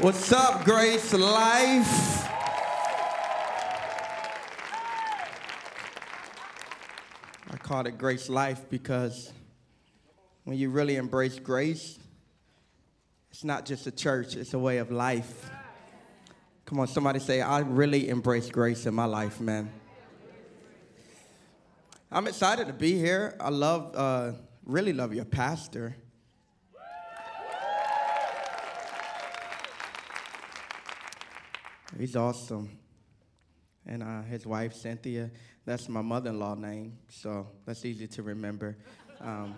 What's up, Grace Life? I called it Grace Life because when you really embrace grace, it's not just a church, it's a way of life. Come on, somebody say, I really embrace grace in my life, man. I'm excited to be here. I love, uh, really love your pastor. He's awesome. And uh, his wife, Cynthia, that's my mother in law name, so that's easy to remember. Um,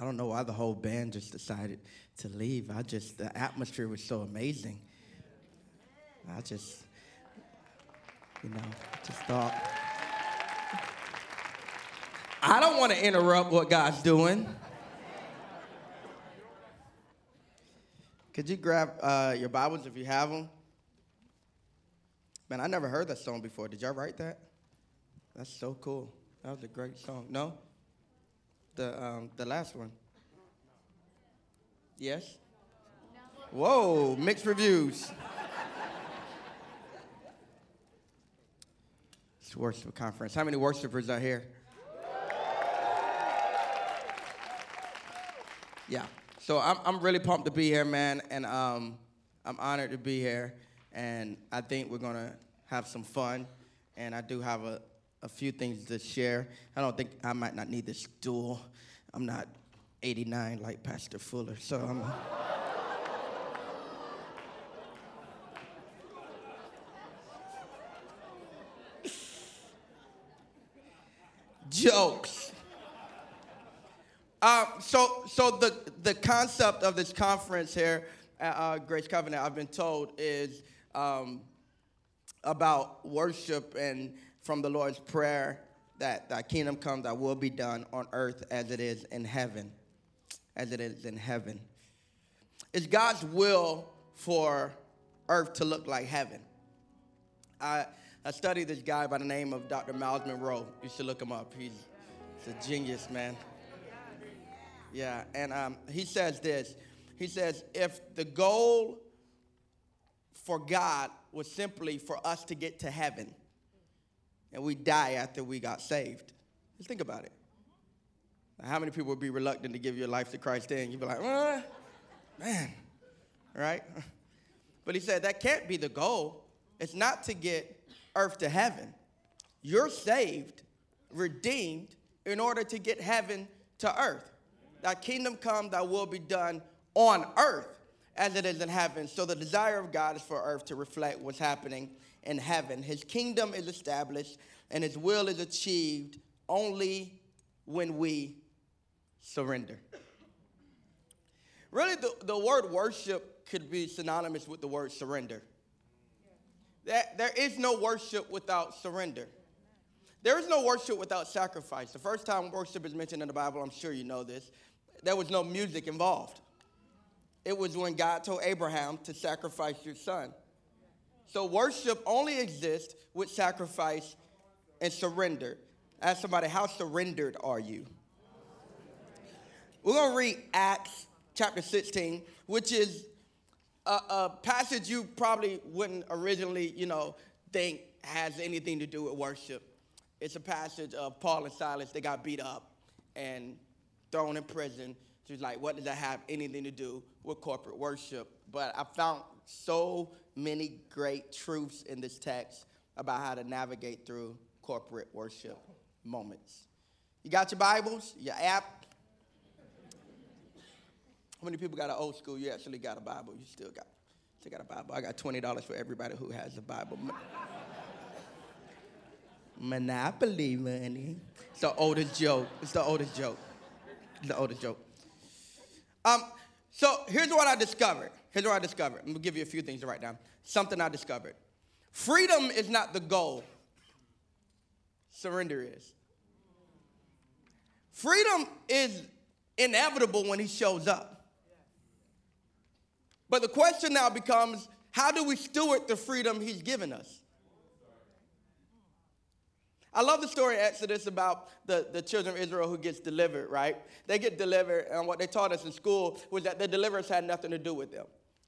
I don't know why the whole band just decided to leave. I just, the atmosphere was so amazing. I just, you know, just thought. I don't want to interrupt what God's doing. Could you grab uh, your Bibles if you have them? Man, I never heard that song before. Did y'all write that? That's so cool. That was a great song. No? The, um, the last one. Yes? Whoa, mixed reviews. it's worship conference. How many worshipers are here? Yeah. So I'm, I'm really pumped to be here, man, and um, I'm honored to be here. And I think we're to have some fun. And I do have a, a few things to share. I don't think I might not need this stool. I'm not 89 like Pastor Fuller, so I'm. Jokes. Um, so, so the, the concept of this conference here at uh, Grace Covenant, I've been told, is um, about worship and from the Lord's Prayer that thy kingdom come, thy will be done on earth as it is in heaven. As it is in heaven. It's God's will for earth to look like heaven. I, I studied this guy by the name of Dr. Myles Munroe. You should look him up. He's, he's a genius, man. Yeah, and um, he says this. He says, if the goal for God was simply for us to get to heaven and we die after we got saved. Just think about it. How many people would be reluctant to give your life to Christ then? You'd be like, uh, man, right? But he said that can't be the goal. It's not to get earth to heaven. You're saved, redeemed, in order to get heaven to earth. Thy kingdom come, thy will be done on earth as it is in heaven. So the desire of God is for earth to reflect what's happening in heaven. His kingdom is established and his will is achieved only when we surrender. Really, the, the word worship could be synonymous with the word surrender. That there is no worship without surrender. There is no worship without sacrifice. The first time worship is mentioned in the Bible, I'm sure you know this, there was no music involved. It was when God told Abraham to sacrifice your son. So worship only exists with sacrifice and surrender. Ask somebody, how surrendered are you? We're going to read Acts chapter 16, which is a, a, passage you probably wouldn't originally, you know, think has anything to do with worship. It's a passage of Paul and Silas. They got beat up and thrown in prison. Like, what does that have anything to do with corporate worship? But I found so many great truths in this text about how to navigate through corporate worship moments. You got your Bibles, your app? How many people got an old school? You actually got a Bible. You still got, still got a Bible. I got $20 for everybody who has a Bible. Monopoly money. It's the oldest joke. It's the oldest joke. It's the oldest joke. Um, so here's what I discovered. Here's what I discovered. I'm gonna give you a few things to write down. Something I discovered. Freedom is not the goal. Surrender is. Freedom is inevitable when he shows up. But the question now becomes how do we steward the freedom he's given us? I love the story Exodus about the, the children of Israel who gets delivered, right? They get delivered, and what they taught us in school was that the deliverance had nothing to do with them.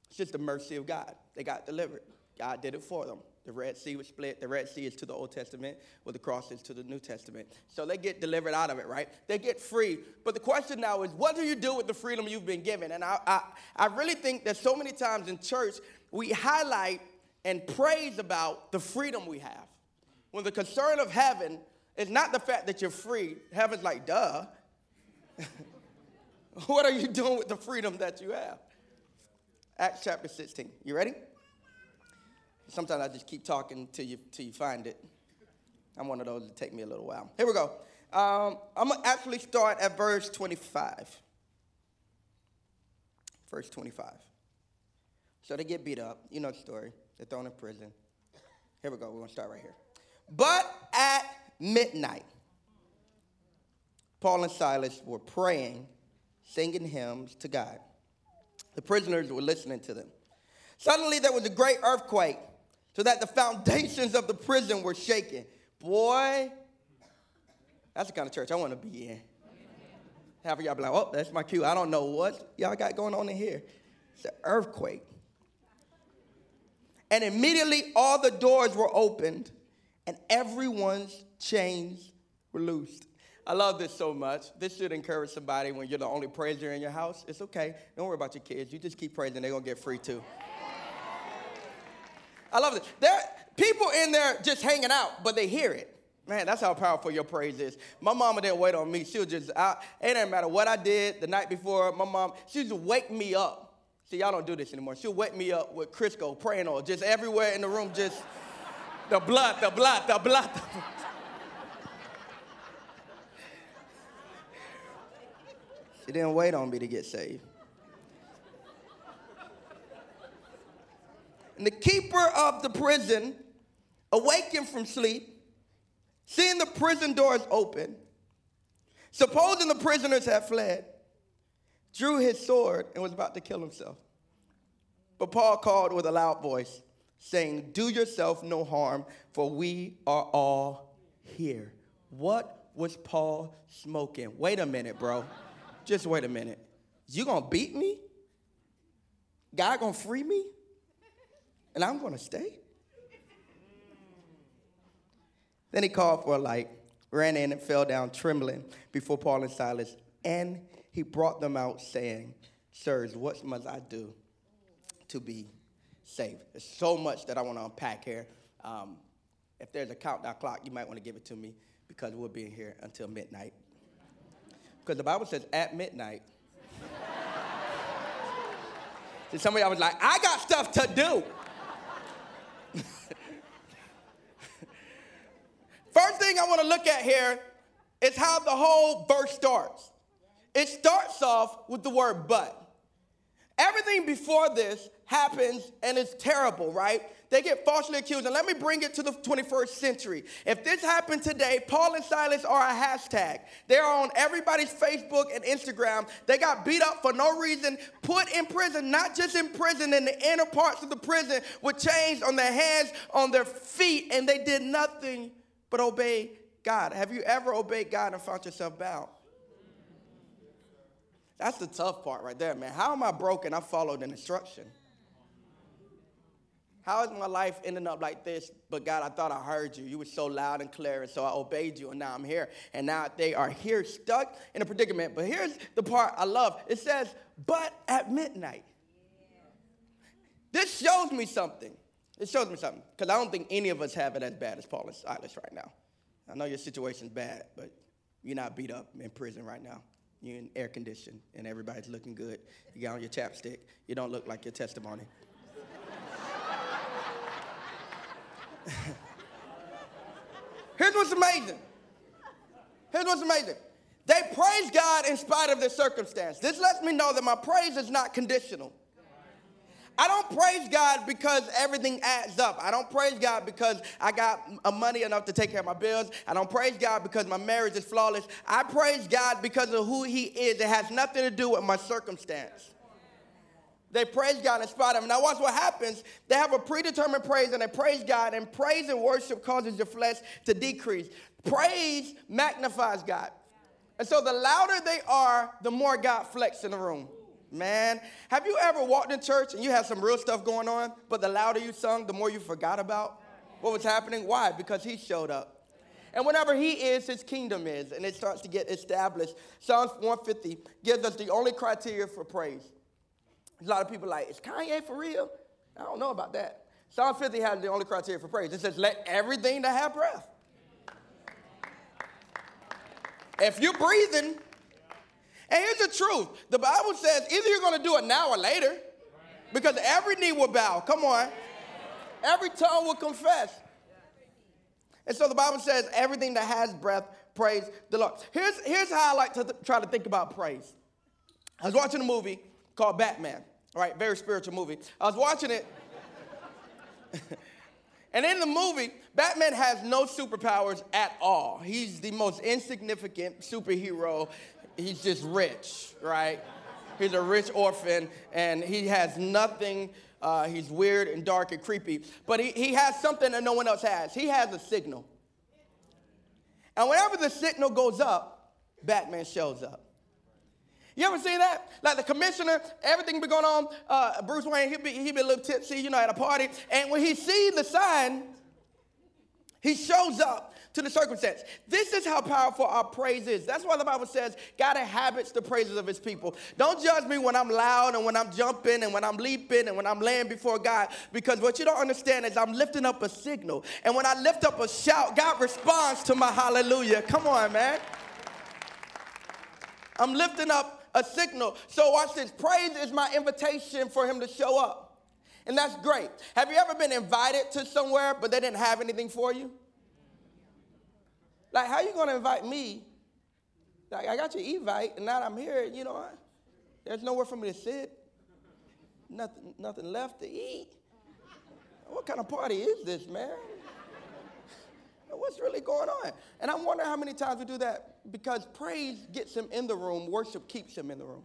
It's just the mercy of God. They got delivered. God did it for them. The Red Sea was split. The Red Sea is to the Old Testament, where the cross is to the New Testament. So they get delivered out of it, right? They get free. But the question now is, what do you do with the freedom you've been given? And I, I, I really think that so many times in church, we highlight and praise about the freedom we have. When the concern of heaven is not the fact that you're free, heaven's like, duh. what are you doing with the freedom that you have? Acts chapter 16. You ready? Sometimes I just keep talking till you, till you find it. I'm one of those that take me a little while. Here we go. Um, I'm going to actually start at verse 25. Verse 25. So they get beat up. You know the story. They're thrown in prison. Here we go. We're going to start right here. But at midnight, Paul and Silas were praying, singing hymns to God. The prisoners were listening to them. Suddenly there was a great earthquake so that the foundations of the prison were shaken. Boy, that's the kind of church I want to be in. Half of y'all be like, oh, that's my cue. I don't know what y'all got going on in here. It's an earthquake. And immediately all the doors were opened and everyone's chains were loosed. I love this so much. This should encourage somebody when you're the only praiser in your house. It's okay. Don't worry about your kids. You just keep praising, they're going to get free too. I love this. There people in there just hanging out, but they hear it. Man, that's how powerful your praise is. My mama didn't wait on me. She was just out. It didn't matter what I did the night before. My mom, she to wake me up. See, y'all don't do this anymore. She'll wake me up with Crisco praying on just everywhere in the room, just the blood, the blood, the blood. The blood. she didn't wait on me to get saved. And the keeper of the prison, awakened from sleep, seeing the prison doors open, supposing the prisoners had fled, drew his sword and was about to kill himself. But Paul called with a loud voice, saying, Do yourself no harm, for we are all here. What was Paul smoking? Wait a minute, bro. Just wait a minute. You gonna beat me? God gonna free me? and I'm to stay. Then he called for a light, ran in, and fell down trembling before Paul and Silas. And he brought them out, saying, Sirs, what must I do to be saved? There's so much that I want to unpack here. Um, if there's a countdown clock, you might want to give it to me because we'll be in here until midnight. Because the Bible says at midnight. See, some of y'all was like, I got stuff to do. First thing I want to look at here is how the whole verse starts. It starts off with the word but. Everything before this happens and it's terrible, right? They get falsely accused. And let me bring it to the 21st century. If this happened today, Paul and Silas are a hashtag. They're on everybody's Facebook and Instagram. They got beat up for no reason, put in prison, not just in prison, in the inner parts of the prison with chains on their hands, on their feet, and they did nothing but obey God. Have you ever obeyed God and found yourself bound? That's the tough part right there, man. How am I broken? I followed an instruction. How is my life ending up like this? But God, I thought I heard you. You were so loud and clear, and so I obeyed you, and now I'm here. And now they are here stuck in a predicament. But here's the part I love it says, but at midnight. This shows me something. It shows me something. Because I don't think any of us have it as bad as Paul and Silas right now. I know your situation's bad, but you're not beat up in prison right now. You're in air conditioned and everybody's looking good. You got on your chapstick. You don't look like your testimony. Here's what's amazing. Here's what's amazing. They praise God in spite of their circumstance. This lets me know that my praise is not conditional. I don't praise God because everything adds up. I don't praise God because I got money enough to take care of my bills. I don't praise God because my marriage is flawless. I praise God because of who He is. It has nothing to do with my circumstance. They praise God in spite of it. Now, watch what happens. They have a predetermined praise and they praise God, and praise and worship causes your flesh to decrease. Praise magnifies God. And so, the louder they are, the more God flex in the room. Man, have you ever walked in church and you had some real stuff going on, but the louder you sung, the more you forgot about what was happening? Why? Because he showed up. And whenever he is, his kingdom is, and it starts to get established. Psalms 150 gives us the only criteria for praise. A lot of people like, is Kanye for real? I don't know about that. Psalm 50 has the only criteria for praise. It says, let everything that have breath. If you're breathing, and here's the truth the Bible says either you're going to do it now or later, because every knee will bow. Come on. Every tongue will confess. And so the Bible says everything that has breath, praise the Lord. Here's, here's how I like to th- try to think about praise. I was watching a movie called Batman, right? very spiritual movie. I was watching it. and in the movie, Batman has no superpowers at all. He's the most insignificant superhero. He's just rich, right? He's a rich orphan, and he has nothing uh, he's weird and dark and creepy. But he, he has something that no one else has. He has a signal. And whenever the signal goes up, Batman shows up. You ever seen that? Like the commissioner, everything be going on. Uh, Bruce Wayne, he be, he be a little tipsy, you know, at a party. And when he sees the sign, he shows up to the circumstance. This is how powerful our praise is. That's why the Bible says God inhabits the praises of his people. Don't judge me when I'm loud and when I'm jumping and when I'm leaping and when I'm laying before God, because what you don't understand is I'm lifting up a signal. And when I lift up a shout, God responds to my hallelujah. Come on, man. I'm lifting up a signal. So watch this. Praise is my invitation for him to show up. And that's great. Have you ever been invited to somewhere but they didn't have anything for you? Like, how are you gonna invite me? Like, I got your evite, and now I'm here, you know, there's nowhere for me to sit. Nothing, nothing left to eat. What kind of party is this, man? What's really going on? And I'm wondering how many times we do that because praise gets him in the room, worship keeps him in the room.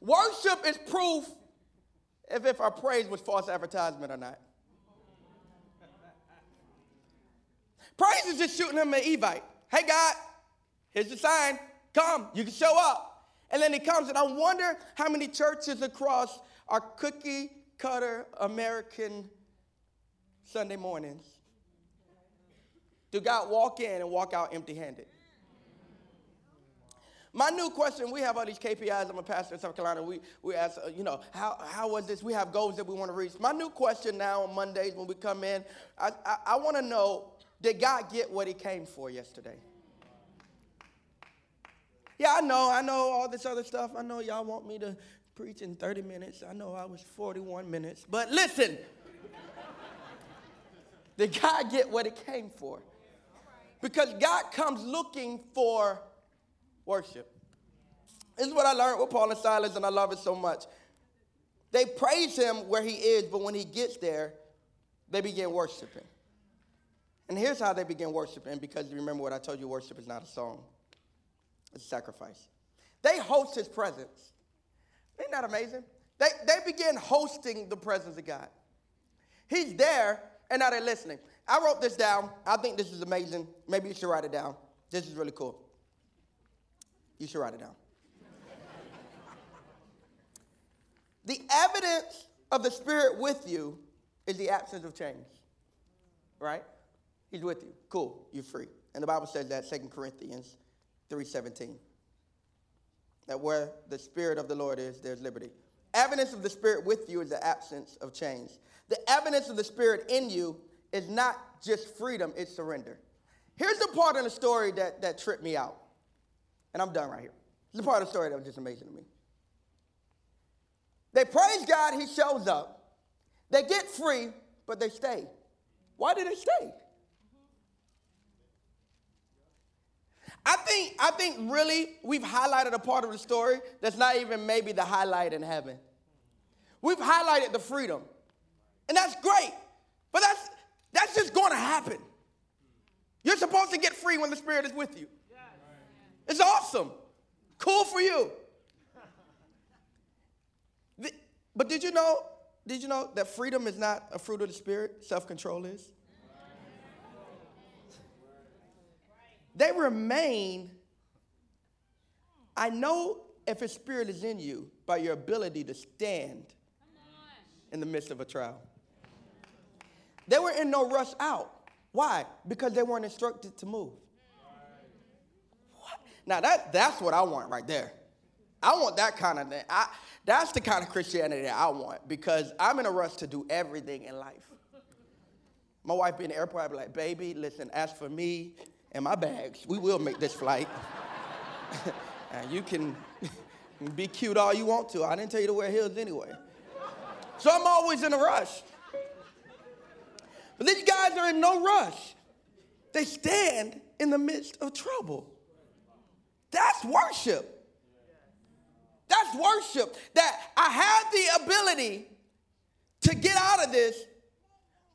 Worship is proof if, if our praise was false advertisement or not. Praise is just shooting him an Evite. Hey, God, here's the sign. Come, you can show up. And then he comes, and I wonder how many churches across our cookie cutter American Sunday mornings do God walk in and walk out empty handed? My new question, we have all these KPIs. I'm a pastor in South Carolina. We, we ask, uh, you know, how, how was this? We have goals that we want to reach. My new question now on Mondays when we come in, I, I, I want to know did God get what he came for yesterday? Yeah, I know, I know all this other stuff. I know y'all want me to preach in 30 minutes. I know I was 41 minutes. But listen, did God get what it came for? Because God comes looking for worship. This is what I learned with Paul and Silas, and I love it so much. They praise him where he is, but when he gets there, they begin worshiping. And here's how they begin worshiping, because remember what I told you worship is not a song, it's a sacrifice. They host his presence. Isn't that amazing? They, they begin hosting the presence of God. He's there, and now they're listening. I wrote this down. I think this is amazing. Maybe you should write it down. This is really cool. You should write it down. the evidence of the Spirit with you is the absence of change, right? He's with you. Cool, you're free. And the Bible says that 2 Corinthians 3:17. That where the spirit of the Lord is, there's liberty. Evidence of the spirit with you is the absence of change. The evidence of the spirit in you is not just freedom, it's surrender. Here's the part of the story that, that tripped me out. And I'm done right here. This is part of the story that was just amazing to me. They praise God, he shows up. They get free, but they stay. Why did they stay? I think, I think really we've highlighted a part of the story that's not even maybe the highlight in heaven. We've highlighted the freedom. And that's great. But that's that's just going to happen. You're supposed to get free when the Spirit is with you. It's awesome. Cool for you. but did you know, did you know that freedom is not a fruit of the Spirit? Self-control is? They remain. I know if his spirit is in you by your ability to stand in the midst of a trial. They were in no rush out. Why? Because they weren't instructed to move. Now that, that's what I want right there. I want that kind of thing. I, that's the kind of Christianity that I want because I'm in a rush to do everything in life. My wife be in the airport, I'd be like, baby, listen, as for me and my bags, we will make this flight. and you can be cute all you want to. I didn't tell you to wear heels anyway. So I'm always in a rush. But these guys are in no rush. They stand in the midst of trouble. That's worship. That's worship. That I have the ability to get out of this,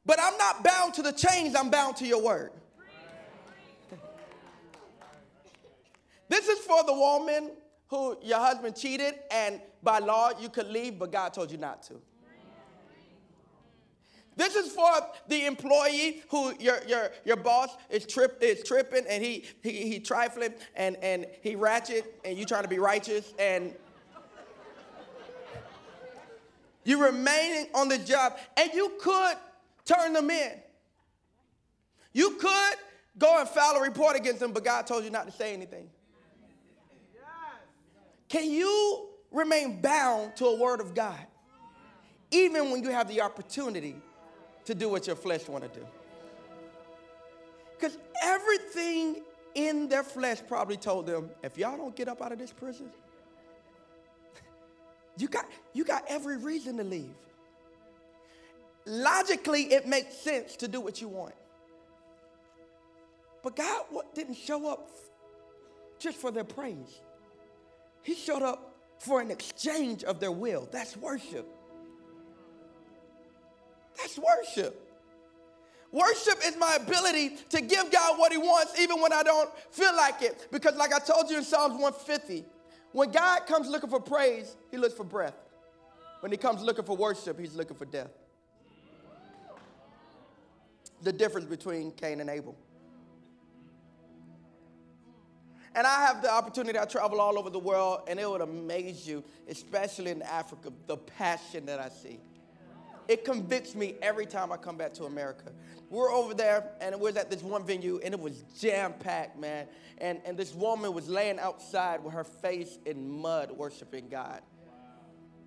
but I'm not bound to the chains, I'm bound to your word. This is for the woman who your husband cheated, and by law you could leave, but God told you not to. This is for the employee who your, your, your boss is, trip, is tripping and he, he, he trifling and, and he ratchet and you trying to be righteous and you remaining on the job and you could turn them in. You could go and file a report against them, but God told you not to say anything. Can you remain bound to a word of God even when you have the opportunity to do what your flesh want to do. Because everything in their flesh probably told them, if y'all don't get up out of this prison, you got, you got every reason to leave. Logically, it makes sense to do what you want. But God didn't show up just for their praise. He showed up for an exchange of their will. That's worship. That's worship. Worship is my ability to give God what He wants even when I don't feel like it. Because, like I told you in Psalms 150, when God comes looking for praise, He looks for breath. When He comes looking for worship, He's looking for death. The difference between Cain and Abel. And I have the opportunity, I travel all over the world, and it would amaze you, especially in Africa, the passion that I see. It convicts me every time I come back to America. We're over there, and we was at this one venue, and it was jam packed, man. And, and this woman was laying outside with her face in mud, worshiping God.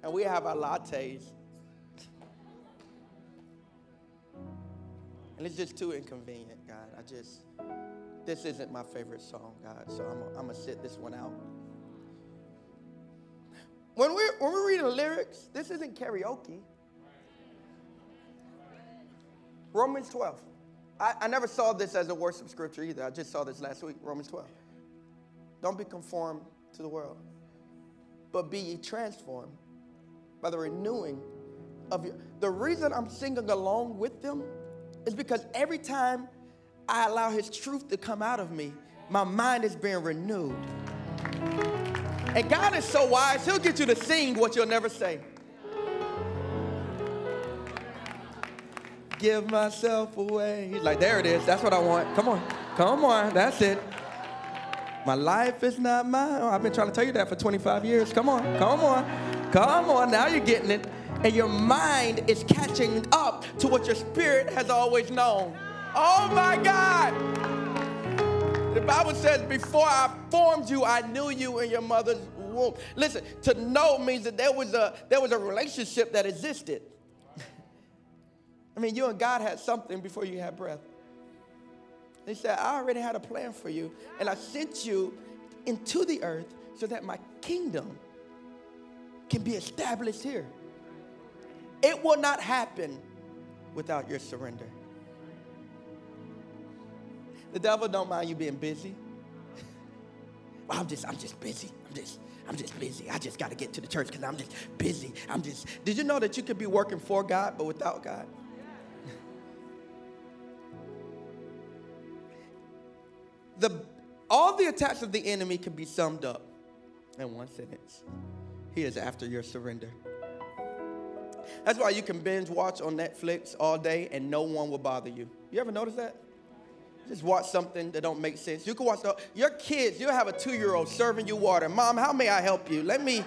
And we have our lattes. And it's just too inconvenient, God. I just, this isn't my favorite song, God. So I'm going to sit this one out. When we're, when we're reading lyrics, this isn't karaoke. Romans 12. I, I never saw this as a worship scripture either. I just saw this last week, Romans 12. Don't be conformed to the world, but be ye transformed by the renewing of your. The reason I'm singing along with them is because every time I allow His truth to come out of me, my mind is being renewed. And God is so wise, He'll get you to sing what you'll never say. Give myself away. He's like, there it is. That's what I want. Come on. Come on. That's it. My life is not mine. I've been trying to tell you that for 25 years. Come on. Come on. Come on. Now you're getting it. And your mind is catching up to what your spirit has always known. Oh my God. The Bible says, before I formed you, I knew you in your mother's womb. Listen, to know means that there was a, there was a relationship that existed. I mean, you and God had something before you had breath. He said, I already had a plan for you, and I sent you into the earth so that my kingdom can be established here. It will not happen without your surrender. The devil don't mind you being busy. well, I'm just, I'm just busy. I'm just, I'm just busy. I just got to get to the church because I'm just busy. I'm just. Did you know that you could be working for God but without God? The, all the attacks of the enemy can be summed up in one sentence He is after your surrender. That's why you can binge watch on Netflix all day and no one will bother you. You ever notice that? just watch something that don't make sense. You can watch the, your kids, you have a two-year-old serving you water. Mom, how may I help you? Let me,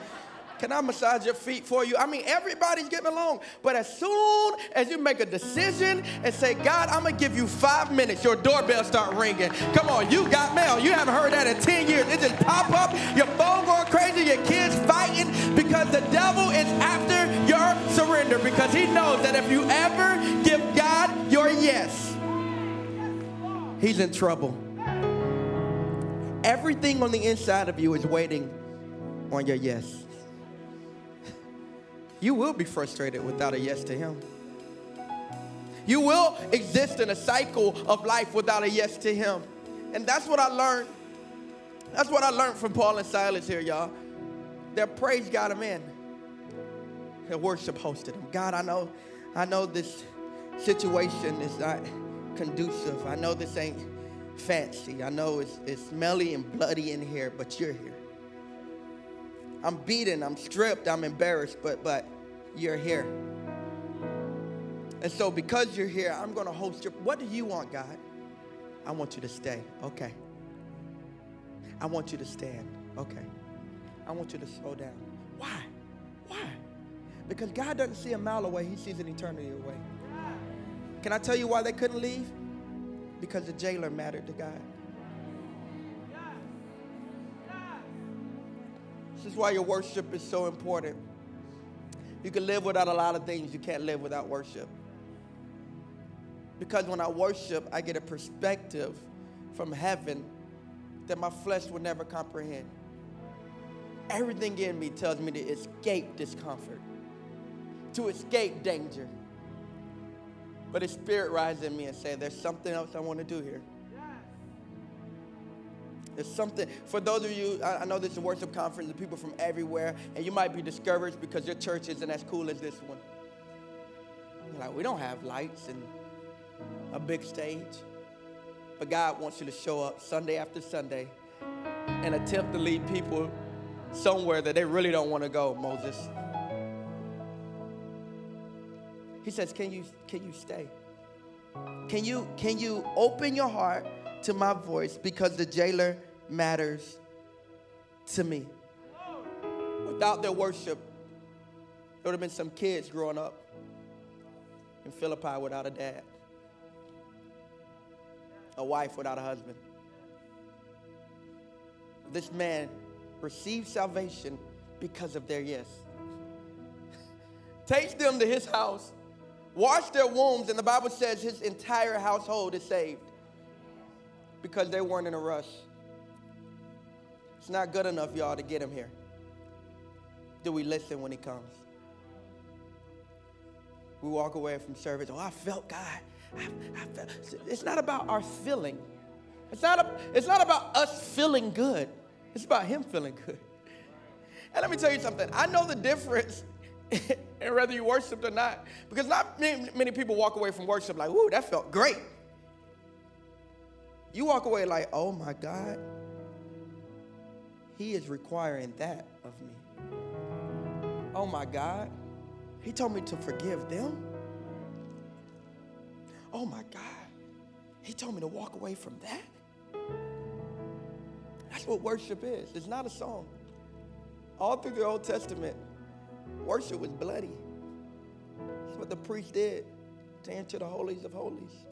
can I massage your feet for you? I mean, everybody's getting along. But as soon as you make a decision and say, God, I'm gonna give you five minutes, your doorbell start ringing. Come on, you got mail. You haven't heard that in 10 years. It just pop up, your phone going crazy, your kids fighting because the devil is after your surrender because he knows that if you ever give God your yes, he's in trouble. Everything on the inside of you is waiting on your yes. You will be frustrated without a yes to him. You will exist in a cycle of life without a yes to him. And that's what I learned. That's what I learned from Paul and Silas here, y'all. Their praise got them in. Their worship hosted them. God, I know, I know this situation is not conducive. I know this ain't fancy. I know it's, it's smelly and bloody in here, but you're here. I'm beaten, I'm stripped, I'm embarrassed, but but you're here. And so because you're here, I'm going to host your What do you want, God? I want you to stay. Okay. I want you to stand. Okay. I want you to slow down. Why? Why? Because God doesn't see a mile away, He sees an eternity away. Can I tell you why they couldn't leave? Because the jailer mattered to God. This is why your worship is so important. You can live without a lot of things, you can't live without worship. Because when I worship, I get a perspective from heaven that my flesh would never comprehend. Everything in me tells me to escape discomfort, to escape danger. But His Spirit rises in me and says, There's something else I want to do here. There's something, for those of you, I, know this is a worship conference and people from everywhere, and you might be discouraged because your church isn't as cool as this one. You're like, we don't have lights and a big stage. But God wants you to show up Sunday after Sunday and attempt to lead people somewhere that they really don't want to go, Moses. He says, Can you can you stay? Can you can you open your heart to my voice because the jailer matters to me. Without their worship, there would have been some kids growing up in Philippi without a dad, a wife without a husband. This man received salvation because of their yes. Takes them to his house, wash their wombs, and the Bible says his entire household is saved because they weren't in a rush. It's not good enough, y'all, to get him here. Do we listen when he comes? We walk away from service. Oh, I felt God. I, I felt. It's not about our feeling. It's not, a, it's not about us feeling good. It's about him feeling good. And let me tell you something. I know the difference in whether you worship or not. Because not many, many people walk away from worship like, ooh, that felt great. You walk away like, oh my God, He is requiring that of me. Oh my God, He told me to forgive them. Oh my God, He told me to walk away from that. That's what worship is. It's not a song. All through the Old Testament, worship was bloody. That's what the priest did to enter the holies of holies.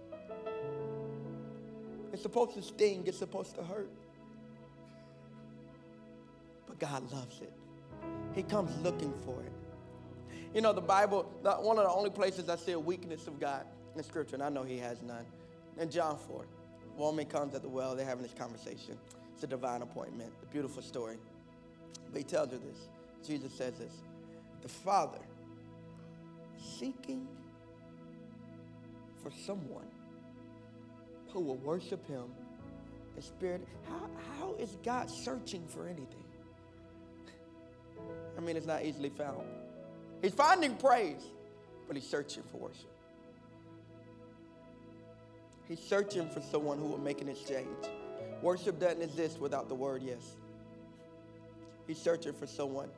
It's supposed to sting, it's supposed to hurt. But God loves it. He comes looking for it. You know, the Bible, one of the only places I see a weakness of God in Scripture, and I know He has none. In John 4, woman comes at the well, they're having this conversation. It's a divine appointment, a beautiful story. But He tells her this. Jesus says this The Father seeking for someone who will worship him in spirit. How, how is God searching for anything? I mean, it's not easily found. He's finding praise, but he's searching for worship. He's searching for someone who will make an exchange. Worship doesn't exist without the word yes. He's searching for someone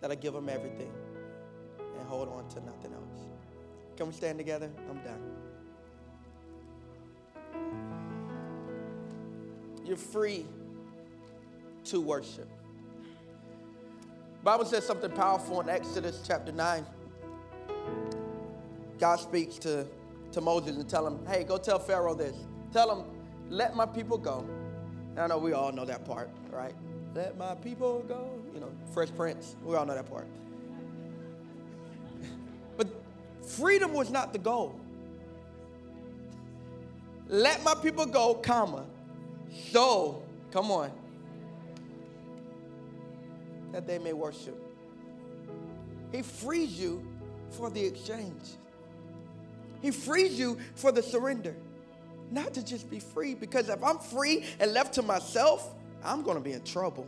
that'll give him everything and hold on to nothing else. Can we stand together? I'm done. You're free to worship. Bible says something powerful in Exodus chapter 9. God speaks to, to Moses and tell him, hey, go tell Pharaoh this. Tell him, let my people go. And I know we all know that part, right? Let my people go. You know, Fresh Prince, we all know that part. But freedom was not the goal. Let my people go, comma. So, come on, that they may worship. He frees you for the exchange. He frees you for the surrender. Not to just be free, because if I'm free and left to myself, I'm gonna be in trouble.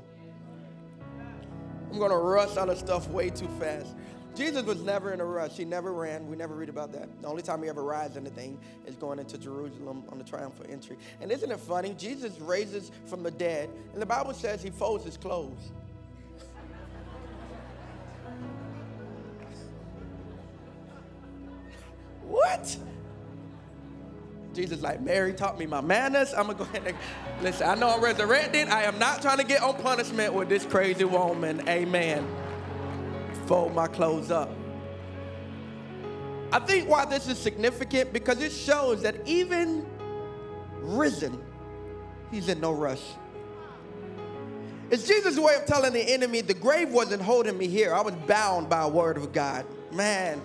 I'm gonna rush out of stuff way too fast. Jesus was never in a rush. He never ran. We never read about that. The only time he ever rides anything is going into Jerusalem on the triumphal entry. And isn't it funny? Jesus raises from the dead, and the Bible says he folds his clothes. what? Jesus like, Mary taught me my manners. I'm gonna go ahead and listen. I know I'm resurrected. I am not trying to get on punishment with this crazy woman. Amen. Fold my clothes up. I think why this is significant because it shows that even risen, he's in no rush. It's Jesus' way of telling the enemy the grave wasn't holding me here. I was bound by a word of God. Man.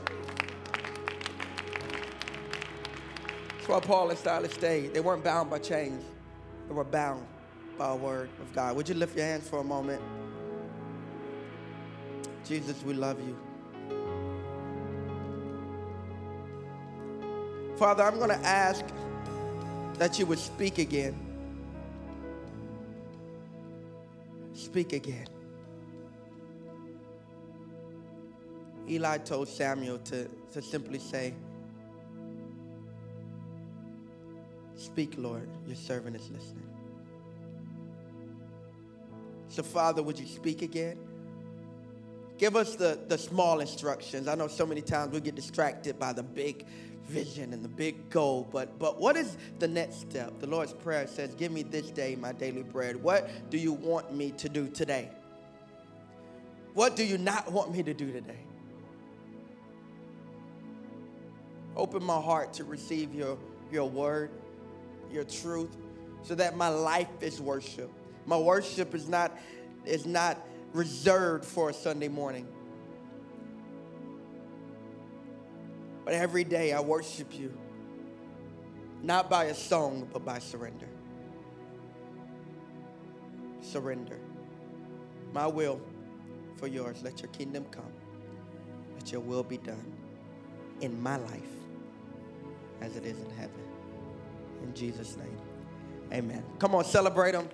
That's why Paul and Silas stayed. They weren't bound by chains, they were bound by a word of God. Would you lift your hands for a moment? Jesus, we love you. Father, I'm going to ask that you would speak again. Speak again. Eli told Samuel to, to simply say, Speak, Lord. Your servant is listening. So, Father, would you speak again? Give us the, the small instructions. I know so many times we get distracted by the big vision and the big goal, but, but what is the next step? The Lord's Prayer says, Give me this day my daily bread. What do you want me to do today? What do you not want me to do today? Open my heart to receive your, your word your truth, so that my life is worship. My worship is not, is not reserved for a Sunday morning. But every day I worship you, not by a song, but by surrender. Surrender. My will for yours. Let your kingdom come. Let your will be done in my life as it is in heaven. In Jesus' name, amen. Come on, celebrate them.